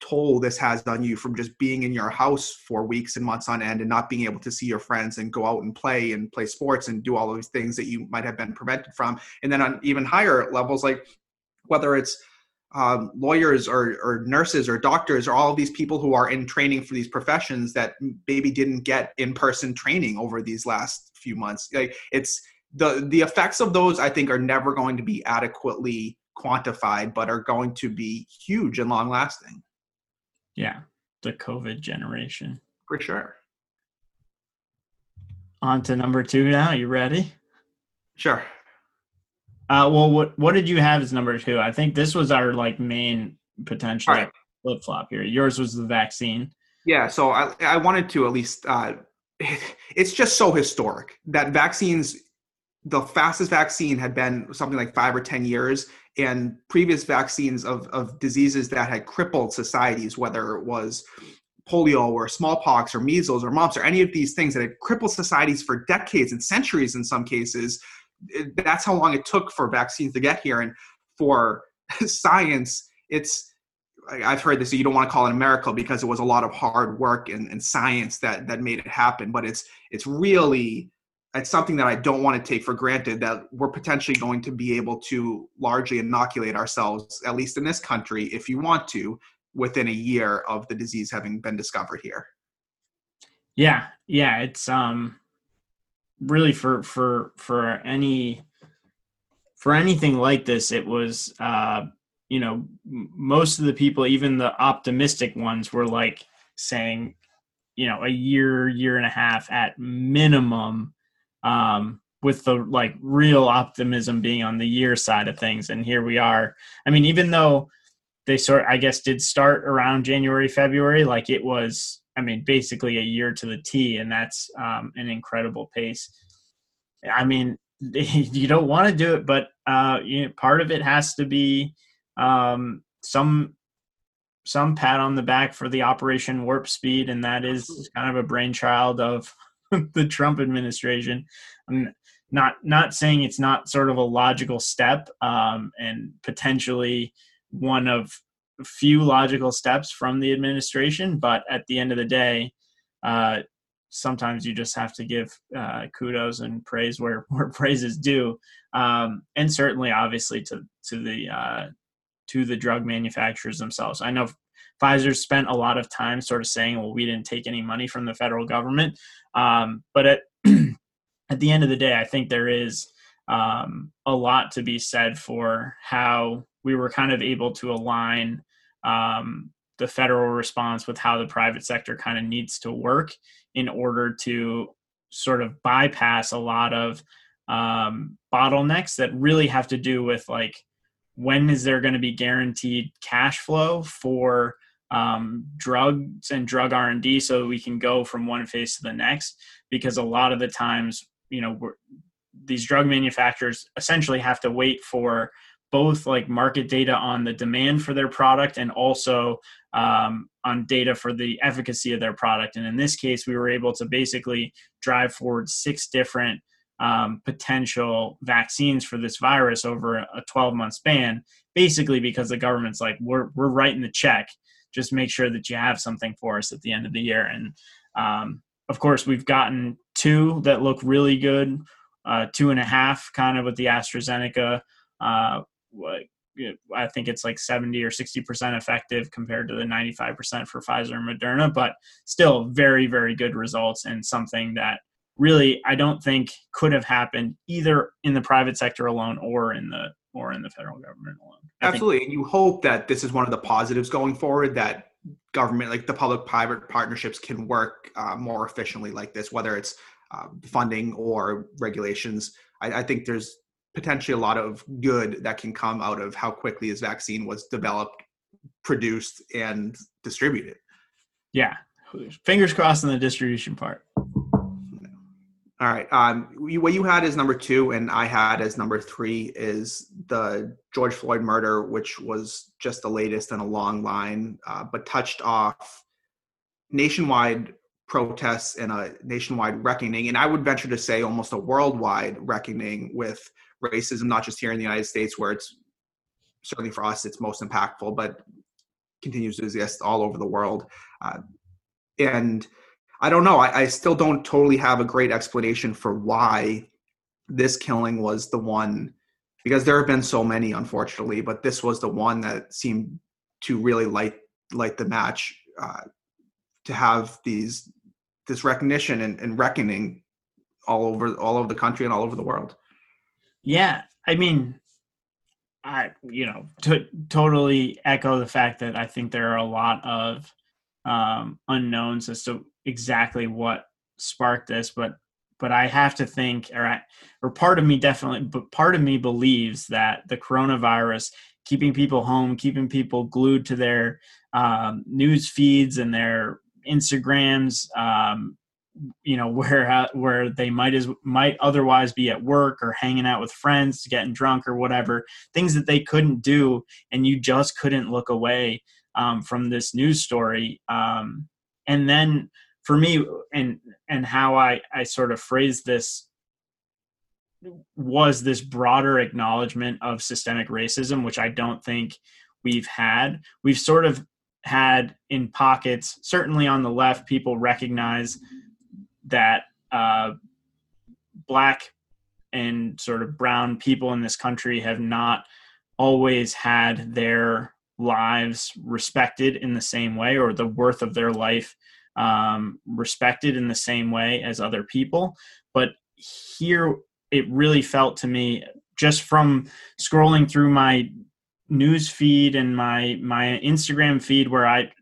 toll this has on you from just being in your house for weeks and months on end and not being able to see your friends and go out and play and play sports and do all those things that you might have been prevented from. And then on even higher levels, like whether it's um, lawyers or, or, nurses or doctors or all of these people who are in training for these professions that maybe didn't get in-person training over these last few months. Like it's the the effects of those I think are never going to be adequately quantified, but are going to be huge and long lasting. Yeah, the COVID generation for sure. On to number two now. You ready? Sure. Uh, well, what what did you have as number two? I think this was our like main potential right. flip flop here. Yours was the vaccine. Yeah, so I I wanted to at least. Uh, [laughs] it's just so historic that vaccines the fastest vaccine had been something like five or 10 years. And previous vaccines of, of diseases that had crippled societies, whether it was polio or smallpox or measles or mumps or any of these things that had crippled societies for decades and centuries in some cases, that's how long it took for vaccines to get here. And for [laughs] science, it's I've heard this. You don't want to call it a miracle because it was a lot of hard work and, and science that that made it happen. But it's it's really it's something that I don't want to take for granted that we're potentially going to be able to largely inoculate ourselves, at least in this country, if you want to, within a year of the disease having been discovered here. Yeah, yeah, it's um really for for for any for anything like this, it was uh you know most of the people, even the optimistic ones, were like saying, you know, a year, year and a half at minimum um, with the like real optimism being on the year side of things. And here we are. I mean, even though they sort, I guess, did start around January, February, like it was, I mean, basically a year to the T, and that's um, an incredible pace. I mean, [laughs] you don't want to do it, but uh, you know, part of it has to be um, some some pat on the back for the Operation Warp Speed, and that is kind of a brainchild of [laughs] the Trump administration. I'm not not saying it's not sort of a logical step, um, and potentially one of few logical steps from the administration, but at the end of the day, uh, sometimes you just have to give uh, kudos and praise where, [laughs] where praise is due, um, and certainly, obviously, to to the uh, to the drug manufacturers themselves. I know Pfizer spent a lot of time sort of saying, "Well, we didn't take any money from the federal government," um, but at [clears throat] at the end of the day, I think there is um, a lot to be said for how we were kind of able to align um, the federal response with how the private sector kind of needs to work in order to sort of bypass a lot of um, bottlenecks that really have to do with like when is there going to be guaranteed cash flow for um, drugs and drug r&d so we can go from one phase to the next because a lot of the times you know these drug manufacturers essentially have to wait for both like market data on the demand for their product and also um, on data for the efficacy of their product. And in this case, we were able to basically drive forward six different um, potential vaccines for this virus over a 12 month span, basically because the government's like, we're, we're writing the check. Just make sure that you have something for us at the end of the year. And um, of course, we've gotten two that look really good, uh, two and a half kind of with the AstraZeneca uh, I think it's like 70 or 60% effective compared to the 95% for Pfizer and Moderna, but still very, very good results and something that really I don't think could have happened either in the private sector alone or in the or in the federal government alone. I Absolutely. Think- you hope that this is one of the positives going forward that government like the public private partnerships can work uh, more efficiently like this whether it's uh, funding or regulations I, I think there's potentially a lot of good that can come out of how quickly this vaccine was developed, produced, and distributed. Yeah, fingers crossed on the distribution part. All right. Um, what you had as number two, and I had as number three, is the George Floyd murder, which was just the latest in a long line, uh, but touched off nationwide protests and a nationwide reckoning, and I would venture to say almost a worldwide reckoning with racism, not just here in the United States, where it's certainly for us it's most impactful, but continues to exist all over the world. Uh, and I don't know. I, I, still don't totally have a great explanation for why this killing was the one, because there have been so many, unfortunately, but this was the one that seemed to really light light the match uh, to have these this recognition and, and reckoning all over all over the country and all over the world. Yeah, I mean, I you know to totally echo the fact that I think there are a lot of um, unknowns as to exactly what sparked this, but but I have to think, or I, or part of me definitely, but part of me believes that the coronavirus keeping people home, keeping people glued to their um, news feeds and their Instagrams, um, you know [laughs] where uh, where they might as might otherwise be at work or hanging out with friends getting drunk or whatever things that they couldn't do and you just couldn't look away um, from this news story um, and then for me and and how i i sort of phrased this was this broader acknowledgement of systemic racism which i don't think we've had. We've sort of had in pockets certainly on the left people recognize that uh, black and sort of brown people in this country have not always had their lives respected in the same way or the worth of their life um, respected in the same way as other people. But here it really felt to me just from scrolling through my news feed and my my Instagram feed where I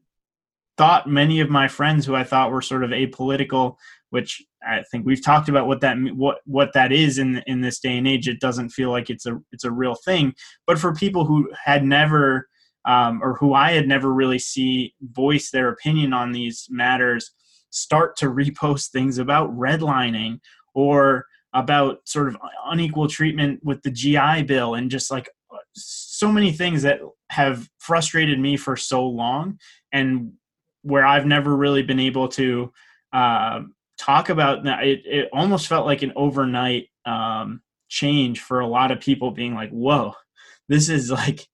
thought many of my friends who I thought were sort of apolitical which I think we've talked about what that what what that is in in this day and age. It doesn't feel like it's a it's a real thing. But for people who had never um, or who I had never really see voice their opinion on these matters, start to repost things about redlining or about sort of unequal treatment with the GI Bill and just like so many things that have frustrated me for so long and where I've never really been able to uh, talk about that. It, it almost felt like an overnight um, change for a lot of people being like, whoa, this is like,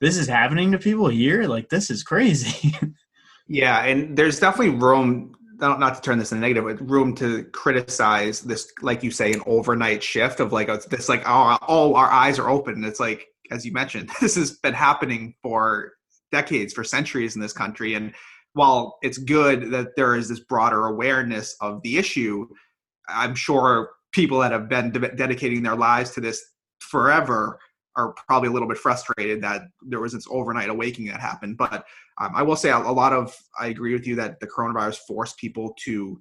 this is happening to people here. Like, this is crazy. [laughs] yeah. And there's definitely room not, to turn this into negative, but room to criticize this, like you say, an overnight shift of like this, like oh, oh, our eyes are open. It's like as you mentioned, [laughs] this has been happening for decades, for centuries in this country. And while it's good that there is this broader awareness of the issue, I'm sure people that have been de- dedicating their lives to this forever are probably a little bit frustrated that there was this overnight awakening that happened. But um, I will say a, a, lot of I agree with you that the coronavirus forced people to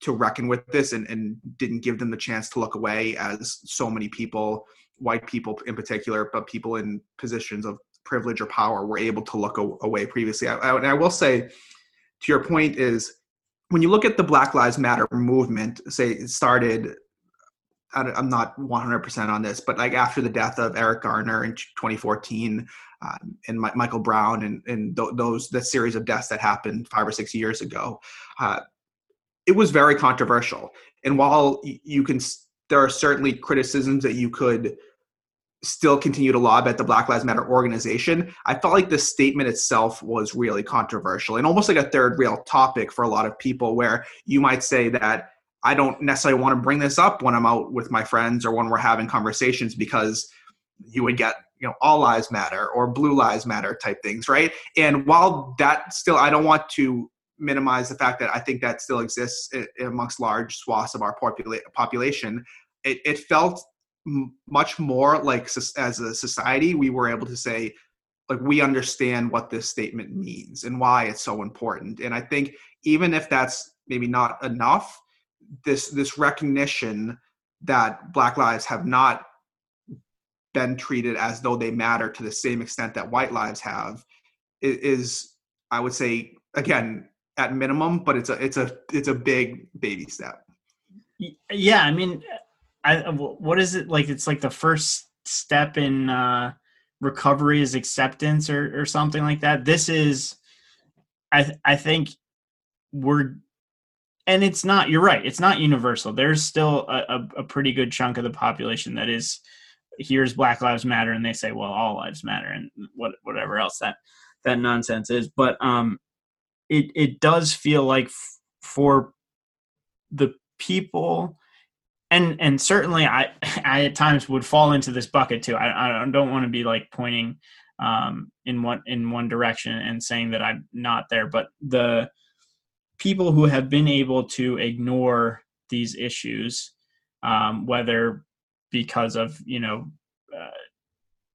to reckon with this and, and didn't give them the chance to look away as so many people white people in particular, but people in positions of privilege or power were able to look away previously. I, I, and I will say, to your point, is when you look at the Black Lives Matter movement, say it started. I'm not 100% on this, but like after the death of Eric Garner in 2014, um, and Michael Brown, and, and th- those that series of deaths that happened five or six years ago, uh, it was very controversial. And while you can there are certainly criticisms that you could still continue to lob at the Black Lives Matter organization. I felt like the statement itself was really controversial and almost like a third rail topic for a lot of people, where you might say that I don't necessarily want to bring this up when I'm out with my friends or when we're having conversations because you would get you know all lives matter or blue lives matter type things right and while that still i don't want to minimize the fact that I think that still exists amongst large swaths of our popula- population. It, it felt much more like as a society, we were able to say, like, we understand what this statement means and why it's so important. And I think even if that's maybe not enough, this this recognition that Black lives have not been treated as though they matter to the same extent that white lives have is, I would say, again, at minimum, but it's a it's a it's a big baby step. Yeah, I mean, I what is it like? It's like the first step in uh, recovery is acceptance or or something like that. This is, I I think we're and it's not you're right it's not universal there's still a, a, pretty good chunk of the population that is here's black lives matter and they say well all lives matter and what whatever else that that nonsense is but um it it does feel like f- for the people and and certainly I [laughs] I at times would fall into this bucket too. I I don't want to be like pointing um in one in one direction and saying that I'm not there, but the people who have been able to ignore these issues, um, whether because of you know uh,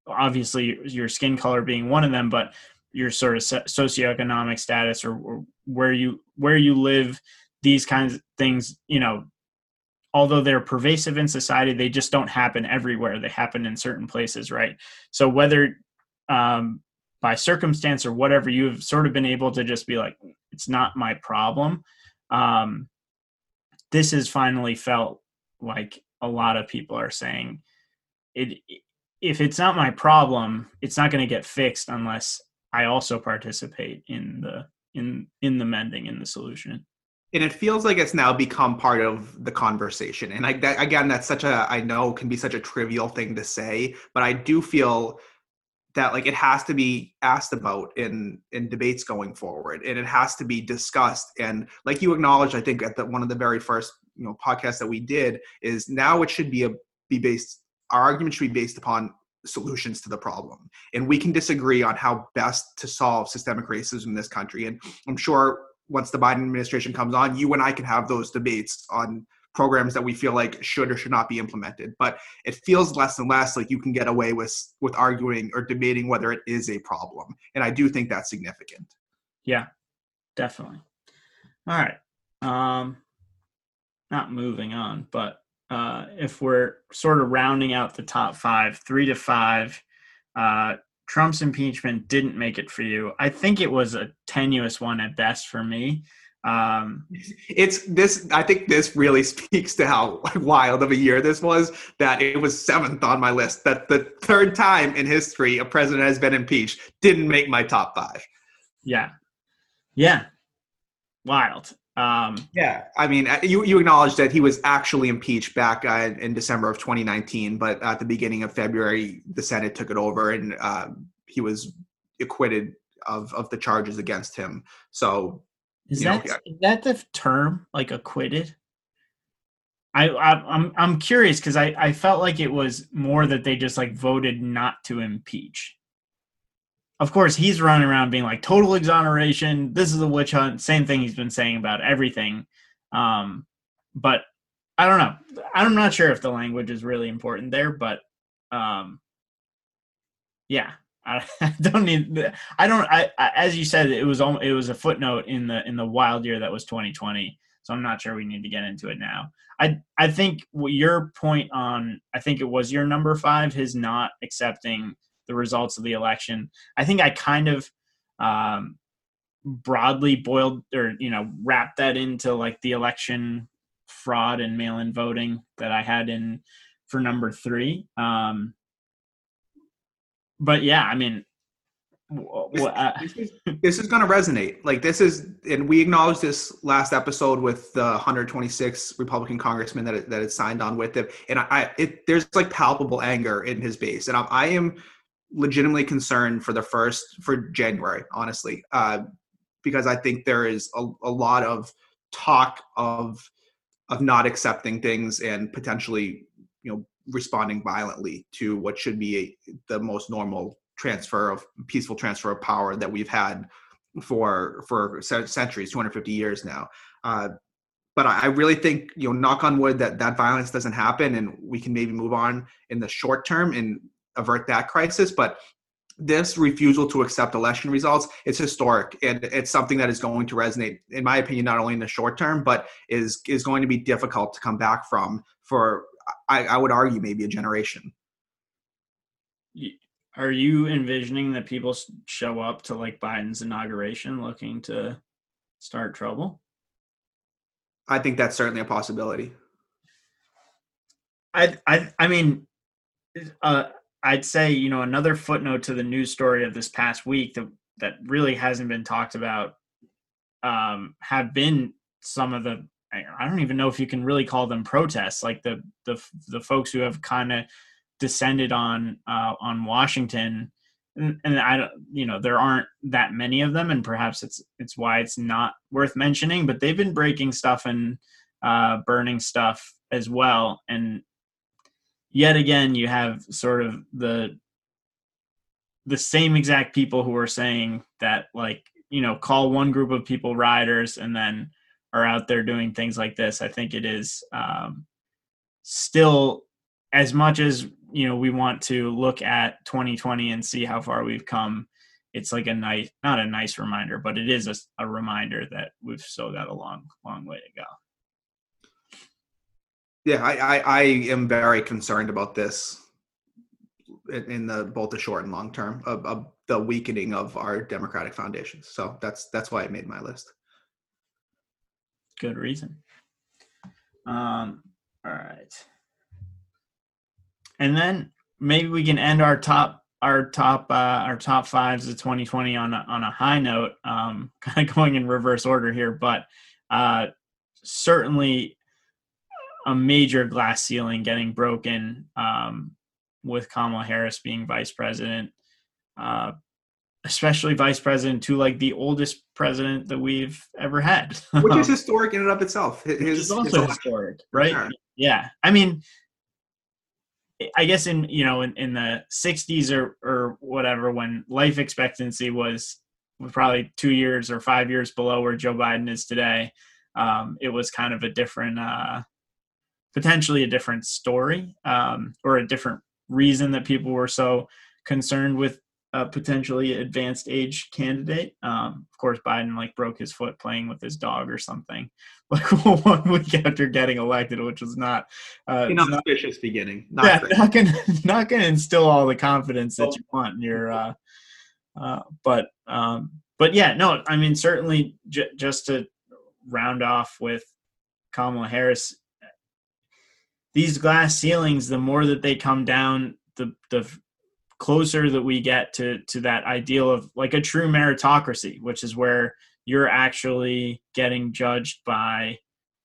obviously your skin color being one of them, but your sort of socioeconomic status or, or where you where you live these kinds of things you know although they're pervasive in society they just don't happen everywhere. They happen in certain places right? So whether um, by circumstance or whatever you've sort of been able to just be like it's not my problem um, this has finally felt like a lot of people are saying it if it's not my problem it's not going to get fixed unless I also participate in the in in the mending in the solution. And it feels like it's now become part of the conversation. And I, that, again, that's such a I know can be such a trivial thing to say, but I do feel that like it has to be asked about in in debates going forward, and it has to be discussed. And like you acknowledged, I think at the one of the very first you know podcasts that we did is now it should be a be based our argument should be based upon solutions to the problem. And we can disagree on how best to solve systemic racism in this country. And I'm sure once the Biden administration comes on, you and I can have those debates on programs that we feel like should or should not be implemented. But it feels less and less like you can get away with with arguing or debating whether it is a problem. And I do think that's significant. Yeah, definitely. All right. Um not moving on, but uh, if we're sort of rounding out the top five, three to five, uh, Trump's impeachment didn't make it for you. I think it was a tenuous one at best for me. Um, It's this. I think this really [laughs] speaks to how wild of a year this was. That it was seventh on my list. That the third time in history a president has been impeached didn't make my top five. yeah, yeah, wild. Um, Yeah, I mean, uh, you you acknowledge that he was actually impeached back uh, in December of 2019, but at the beginning of February, the Senate took it over and uh, he was acquitted of of the charges against him. So Is You know, that yeah. is that the term like acquitted? I, I I'm I'm curious because I I felt like it was more that they just like voted not to impeach. Of course, he's running around being like total exoneration. This is a witch hunt. Same thing he's been saying about everything. Um, but I don't know. I'm not sure if the language is really important there, but um, yeah, [laughs] I, don't need. I don't. I, I as you said, it was it was a footnote in the in the wild year that was 2020. So I'm not sure we need to get into it now. I I think your point on I think it was your number five, his not accepting the results of the election. I think I kind of um, broadly boiled or you know wrapped that into like the election fraud and mail-in voting that I had in for number three. Um, but yeah, I mean, uh, this is, this is going to resonate. Like this is, and we acknowledged this last episode with the 126 Republican congressmen that it, that it signed on with it, and I, I it there's like palpable anger in his base, and I, I am legitimately concerned for the first for January, honestly, uh, because I think there is a, a lot of talk of of not accepting things and potentially, you know, responding violently to what should be a, the most normal transfer of peaceful transfer of power that we've had for for centuries 250 years now. Uh, but I, I really think you know knock on wood that that violence doesn't happen and we can maybe move on in the short term and avert that crisis but this refusal to accept election results it's historic and it's something that is going to resonate in my opinion not only in the short term but is is going to be difficult to come back from for i, I would argue maybe a generation are you envisioning that people show up to like Biden's inauguration looking to start trouble? i think that's certainly a possibility I I I mean, uh, I'd say you know another footnote to the news story of this past week that that really hasn't been talked about um, have been some of the I don't even know if you can really call them protests, like the the the folks who have kind of descended on uh, on Washington, and, and I don't you know there aren't that many of them, and perhaps it's it's why it's not worth mentioning. But they've been breaking stuff and uh, burning stuff as well, and yet again you have sort of the the same exact people who are saying that like you know call one group of people rioters and then are out there doing things like this i think it is um, still as much as you know we want to look at 2020 and see how far we've come it's like a nice not a nice reminder but it is a, a reminder that we've still got a long long way to go Yeah, I, I, I am very concerned about this in, the both the short and long term of, of the weakening of our democratic foundations. So that's that's why I made my list. Good reason. Um, all right, and then maybe we can end our top our top uh, our top fives of 2020 on a, on a high note. Um, [laughs] kind of going in reverse order here, but uh, certainly a major glass ceiling getting broken um, with Kamala Harris being vice president. Uh, especially vice president to like the oldest president that we've ever had Which is [laughs] historic in and of itself. His, which is also historic, right? Sure. Yeah, I mean, I guess in you know in, in the '60s or or whatever, when life expectancy was was probably two years or five years below where Joe Biden is today, um, it was kind of a different, uh, potentially a different story um, or a different reason that people were so concerned with a potentially advanced age candidate. Um, of course, Biden like broke his foot playing with his dog or something, [laughs] like [laughs] one week after getting elected, which was not, uh, An not beginning. Not yeah, not gonna [laughs] not gonna instill all the confidence that you want in your. Uh, uh, but um, but yeah, no, I mean certainly j- just to round off with Kamala Harris. These glass ceilings, the more that they come down, the the closer that we get to to that ideal of like a true meritocracy, which is where you're actually getting judged by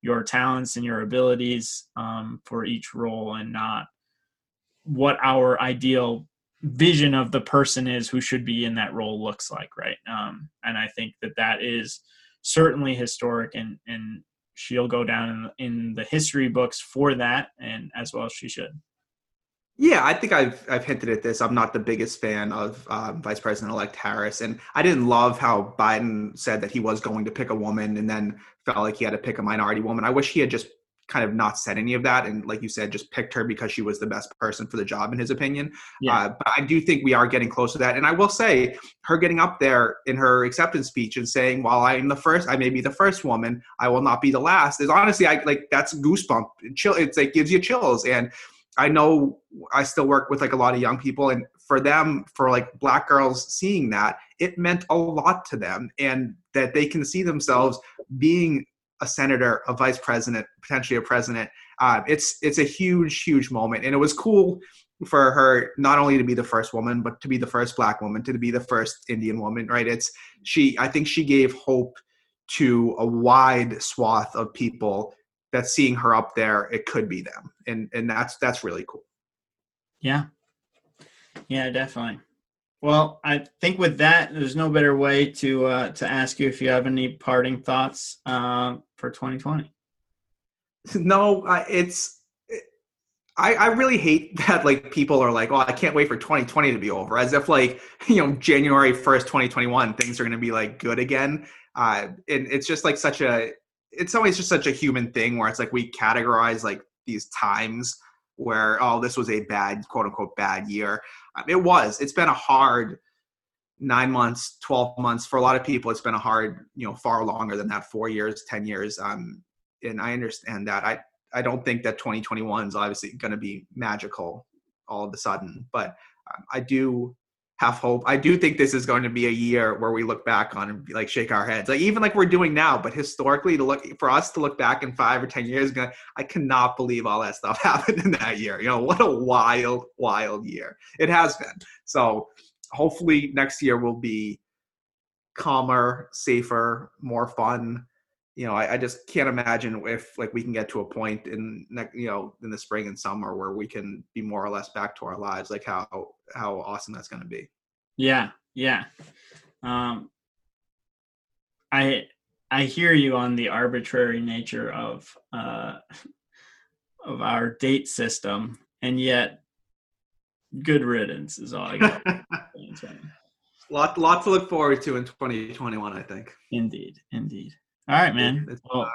your talents and your abilities um, for each role and not what our ideal vision of the person is who should be in that role looks like right? Um, and i think that that is certainly historic and and she'll go down in, in the history books for that and as well as she should Yeah, I think I've I've hinted at this. I'm not the biggest fan of um, Vice President-elect Harris, and I didn't love how Biden said that he was going to pick a woman, and then felt like he had to pick a minority woman. I wish he had just kind of not said any of that, and like you said, just picked her because she was the best person for the job, in his opinion. Yeah. Uh, but I do think we are getting close to that, and I will say, her getting up there in her acceptance speech and saying, "While I am the first, I may be the first woman. I will not be the last." Is honestly, I like that's goosebump chill. It's like gives you chills, and I know I still work with like a lot of young people, and for them, for like black girls seeing that, it meant a lot to them, and that they can see themselves being a senator, a vice president, potentially a president. Uh, it's it's a huge, huge moment, and it was cool for her not only to be the first woman, but to be the first black woman, to be the first Indian woman. Right? It's she. I think she gave hope to a wide swath of people that seeing her up there, it could be them, and and that's that's really cool. Yeah. Yeah, definitely. Well, I think with that, there's no better way to uh, to ask you if you have any parting thoughts uh, for 2020. [laughs] No, uh, it's. I, I really hate [laughs] that like people are like, oh, I can't wait for 2020 to be over, as if like [laughs] you know January 1st, 2021, things are going to be like good again. Uh, and it's just like such a, it's always just such a human thing where it's like we categorize like these times where oh this was a bad quote unquote bad year. Um, it was. It's been a hard nine months, 12 months for a lot of people. It's been a hard, you know, far longer than that, four years, 10 years. Um, and I understand that. I I don't think that 2021 is obviously going to be magical all of a sudden, but um, I do have hope. I do think this is going to be a year where we look back on and like shake our heads, like even like we're doing now. But historically, to look for us to look back in five or ten years, go, I cannot believe all that stuff [laughs] happened in that year. You know, what a wild, wild year it has been. So hopefully next year will be calmer, safer, more fun you know, I, I, just can't imagine if like we can get to a point in you know in the spring and summer where we can be more or less back to our lives. Like how how awesome that's going to be. Yeah, yeah. Um, I I hear you on the arbitrary nature of uh, [laughs] of our date system, and yet good riddance is all I got. [laughs] lot lot to look forward to in 2021, I think. Indeed, indeed. All right, man. It's, well, uh,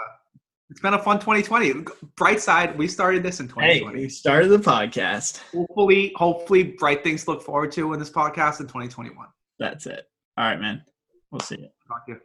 it's been a fun 2020. Bright side, we started this in 2020. Hey, we started the podcast. Hopefully, hopefully, bright things to look forward to in this podcast in 2021. That's it. All right, man. We'll see you. Talk to you.